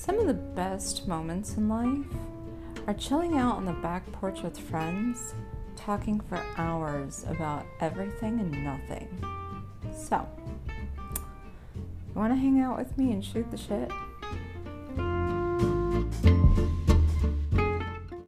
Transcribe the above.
Some of the best moments in life are chilling out on the back porch with friends, talking for hours about everything and nothing. So, you want to hang out with me and shoot the shit?